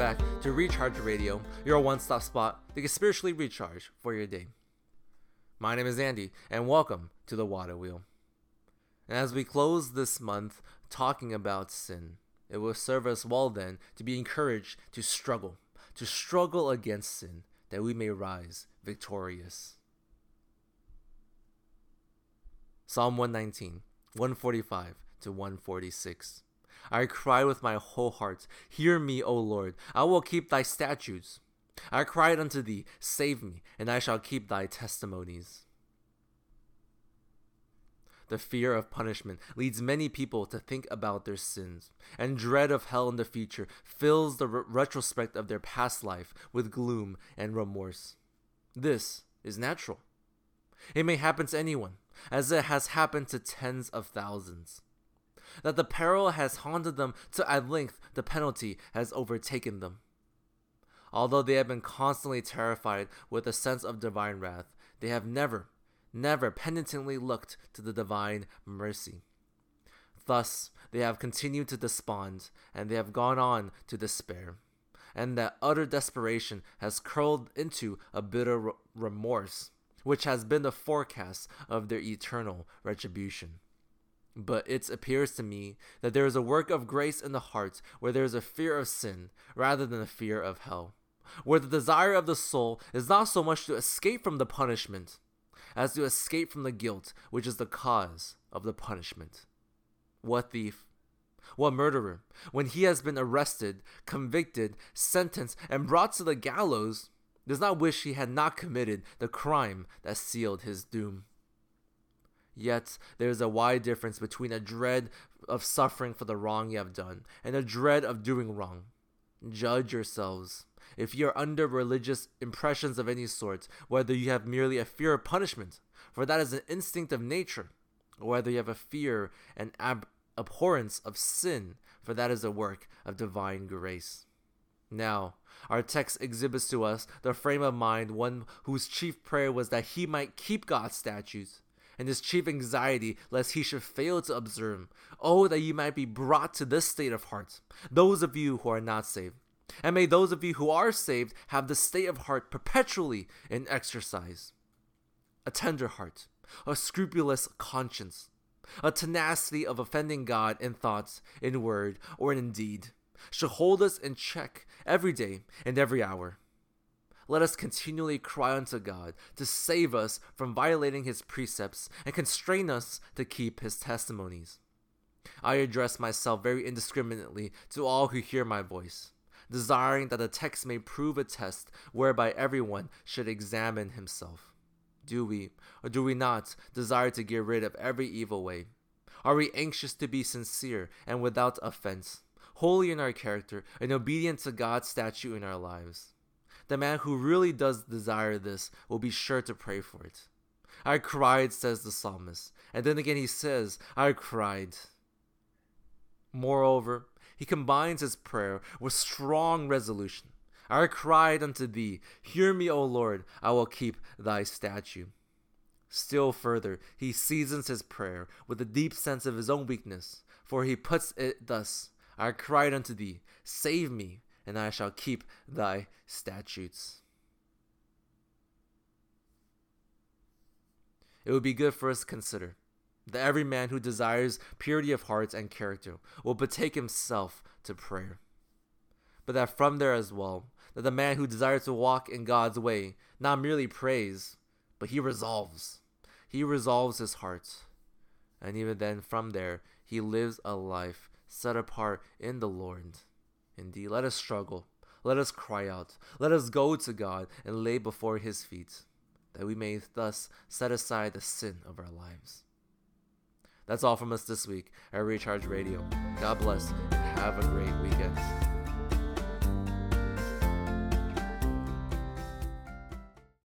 back to Recharge Radio, your one stop spot to get spiritually recharged for your day. My name is Andy, and welcome to the Water Wheel. And as we close this month talking about sin, it will serve us well then to be encouraged to struggle, to struggle against sin, that we may rise victorious. Psalm 119, 145 to 146. I cry with my whole heart, Hear me, O Lord, I will keep thy statutes. I cried unto thee, Save me, and I shall keep thy testimonies. The fear of punishment leads many people to think about their sins, and dread of hell in the future fills the re- retrospect of their past life with gloom and remorse. This is natural. It may happen to anyone, as it has happened to tens of thousands that the peril has haunted them till at length the penalty has overtaken them. Although they have been constantly terrified with a sense of divine wrath, they have never, never penitently looked to the divine mercy. Thus, they have continued to despond, and they have gone on to despair. And that utter desperation has curled into a bitter remorse, which has been the forecast of their eternal retribution. But it appears to me that there is a work of grace in the heart where there is a fear of sin rather than a fear of hell, where the desire of the soul is not so much to escape from the punishment as to escape from the guilt which is the cause of the punishment. What thief? What murderer, when he has been arrested, convicted, sentenced, and brought to the gallows, does not wish he had not committed the crime that sealed his doom? Yet there is a wide difference between a dread of suffering for the wrong you have done and a dread of doing wrong. Judge yourselves. If you are under religious impressions of any sort, whether you have merely a fear of punishment, for that is an instinct of nature, or whether you have a fear and ab- abhorrence of sin, for that is a work of divine grace. Now, our text exhibits to us the frame of mind one whose chief prayer was that he might keep God's statutes and his chief anxiety lest he should fail to observe. Oh, that you might be brought to this state of heart, those of you who are not saved. And may those of you who are saved have the state of heart perpetually in exercise. A tender heart, a scrupulous conscience, a tenacity of offending God in thoughts, in word, or in deed, should hold us in check every day and every hour let us continually cry unto God to save us from violating his precepts and constrain us to keep his testimonies. I address myself very indiscriminately to all who hear my voice, desiring that the text may prove a test whereby everyone should examine himself. Do we, or do we not, desire to get rid of every evil way? Are we anxious to be sincere and without offense, holy in our character, and obedient to God's statute in our lives? The man who really does desire this will be sure to pray for it. I cried, says the psalmist. And then again he says, I cried. Moreover, he combines his prayer with strong resolution. I cried unto thee, Hear me, O Lord, I will keep thy statute. Still further, he seasons his prayer with a deep sense of his own weakness, for he puts it thus I cried unto thee, Save me, and I shall keep thy statutes. It would be good for us to consider that every man who desires purity of heart and character will betake himself to prayer. But that from there as well, that the man who desires to walk in God's way not merely prays, but he resolves. He resolves his heart. And even then, from there, he lives a life set apart in the Lord. Indeed, let us struggle. Let us cry out. Let us go to God and lay before His feet, that we may thus set aside the sin of our lives. That's all from us this week at Recharge Radio. God bless and have a great weekend.